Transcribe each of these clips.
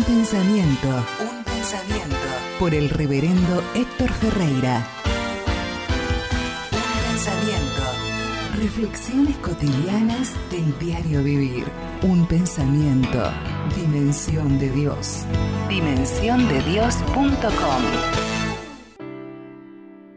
Un pensamiento. Un pensamiento. Por el reverendo Héctor Ferreira. Un pensamiento. Reflexiones cotidianas del diario vivir. Un pensamiento. Dimensión de Dios. Dimensiondedios.com.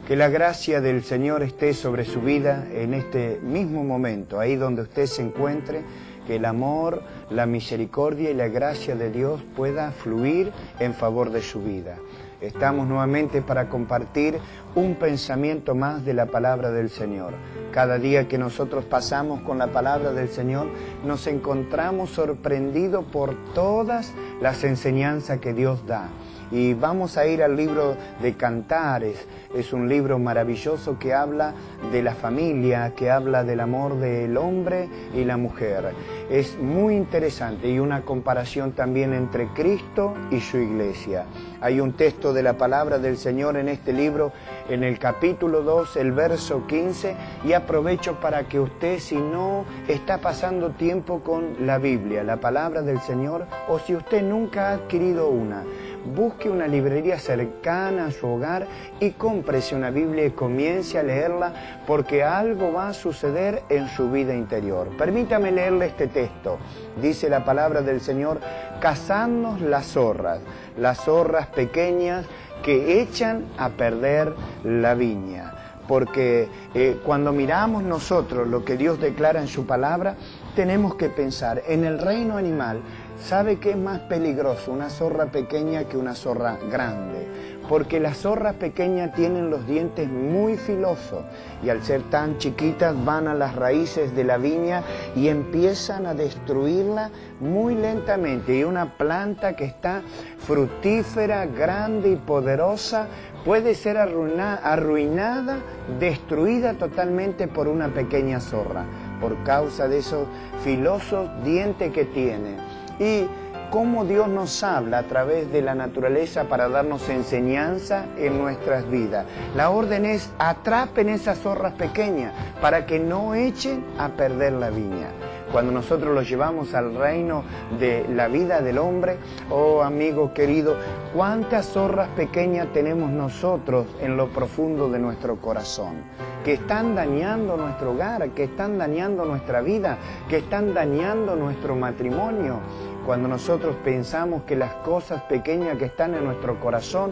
Que la gracia del Señor esté sobre su vida en este mismo momento, ahí donde usted se encuentre, que el amor, la misericordia y la gracia de Dios pueda fluir en favor de su vida. Estamos nuevamente para compartir un pensamiento más de la palabra del Señor. Cada día que nosotros pasamos con la palabra del Señor, nos encontramos sorprendidos por todas las enseñanzas que Dios da. Y vamos a ir al libro de Cantares. Es un libro maravilloso que habla de la familia, que habla del amor del hombre y la mujer. Es muy interesante y una comparación también entre Cristo y su iglesia. Hay un texto de la palabra del Señor en este libro, en el capítulo 2, el verso 15, y aprovecho para que usted, si no está pasando tiempo con la Biblia, la palabra del Señor, o si usted nunca ha adquirido una, busque una librería cercana a su hogar y cómprese una Biblia y comience a leerla porque algo va a suceder en su vida interior. Permítame leerle este texto. Dice la palabra del Señor, cazadnos las zorras, las zorras pequeñas que echan a perder la viña porque eh, cuando miramos nosotros lo que Dios declara en su palabra, tenemos que pensar en el reino animal ¿Sabe qué es más peligroso una zorra pequeña que una zorra grande? Porque las zorras pequeñas tienen los dientes muy filosos y al ser tan chiquitas van a las raíces de la viña y empiezan a destruirla muy lentamente. Y una planta que está frutífera, grande y poderosa puede ser arruinada, destruida totalmente por una pequeña zorra, por causa de esos filosos dientes que tiene y cómo Dios nos habla a través de la naturaleza para darnos enseñanza en nuestras vidas. La orden es atrapen esas zorras pequeñas para que no echen a perder la viña. Cuando nosotros los llevamos al reino de la vida del hombre, oh amigo querido, cuántas zorras pequeñas tenemos nosotros en lo profundo de nuestro corazón, que están dañando nuestro hogar, que están dañando nuestra vida, que están dañando nuestro matrimonio cuando nosotros pensamos que las cosas pequeñas que están en nuestro corazón,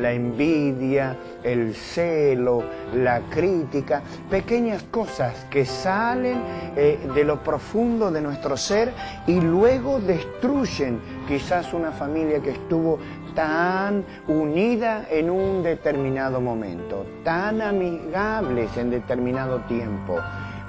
la envidia, el celo, la crítica, pequeñas cosas que salen eh, de lo profundo de nuestro ser y luego destruyen quizás una familia que estuvo tan unida en un determinado momento, tan amigables en determinado tiempo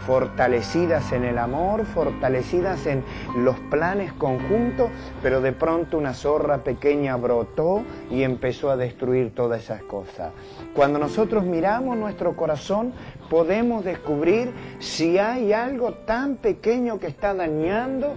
fortalecidas en el amor, fortalecidas en los planes conjuntos, pero de pronto una zorra pequeña brotó y empezó a destruir todas esas cosas. Cuando nosotros miramos nuestro corazón, podemos descubrir si hay algo tan pequeño que está dañando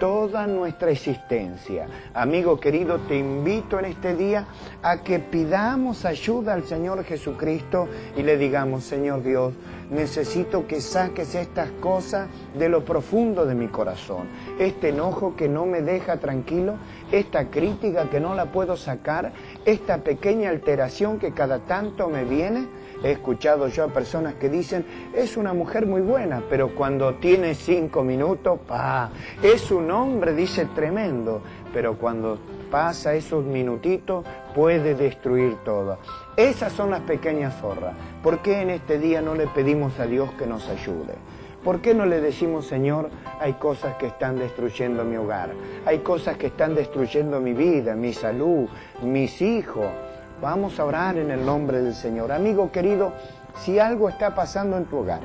toda nuestra existencia. Amigo querido, te invito en este día a que pidamos ayuda al Señor Jesucristo y le digamos, Señor Dios, necesito que saques estas cosas de lo profundo de mi corazón. Este enojo que no me deja tranquilo, esta crítica que no la puedo sacar, esta pequeña alteración que cada tanto me viene, He escuchado yo a personas que dicen, es una mujer muy buena, pero cuando tiene cinco minutos, pa, es un hombre, dice, tremendo, pero cuando pasa esos minutitos puede destruir todo. Esas son las pequeñas zorras. ¿Por qué en este día no le pedimos a Dios que nos ayude? ¿Por qué no le decimos, Señor, hay cosas que están destruyendo mi hogar, hay cosas que están destruyendo mi vida, mi salud, mis hijos? Vamos a orar en el nombre del Señor. Amigo querido, si algo está pasando en tu hogar,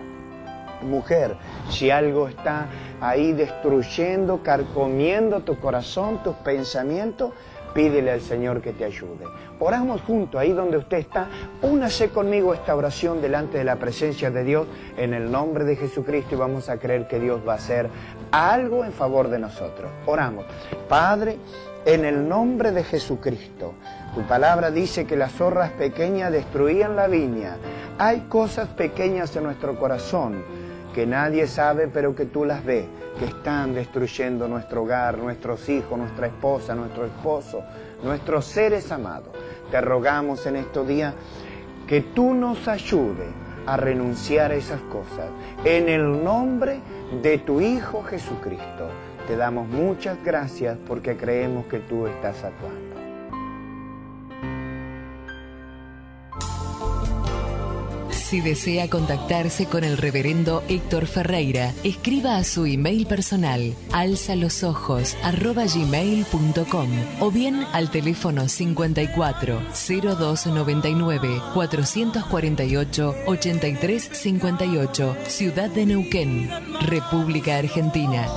mujer, si algo está ahí destruyendo, carcomiendo tu corazón, tus pensamientos, pídele al Señor que te ayude. Oramos juntos, ahí donde usted está, únase conmigo esta oración delante de la presencia de Dios en el nombre de Jesucristo y vamos a creer que Dios va a hacer algo en favor de nosotros. Oramos. Padre, en el nombre de Jesucristo, tu palabra dice que las zorras pequeñas destruían la viña. Hay cosas pequeñas en nuestro corazón que nadie sabe pero que tú las ves, que están destruyendo nuestro hogar, nuestros hijos, nuestra esposa, nuestro esposo, nuestros seres amados. Te rogamos en estos días que tú nos ayudes a renunciar a esas cosas. En el nombre de tu Hijo Jesucristo, te damos muchas gracias porque creemos que tú estás actuando. Si desea contactarse con el reverendo Héctor Ferreira, escriba a su email personal alzalosojos.gmail.com o bien al teléfono 54 0299 448 8358, Ciudad de Neuquén, República Argentina.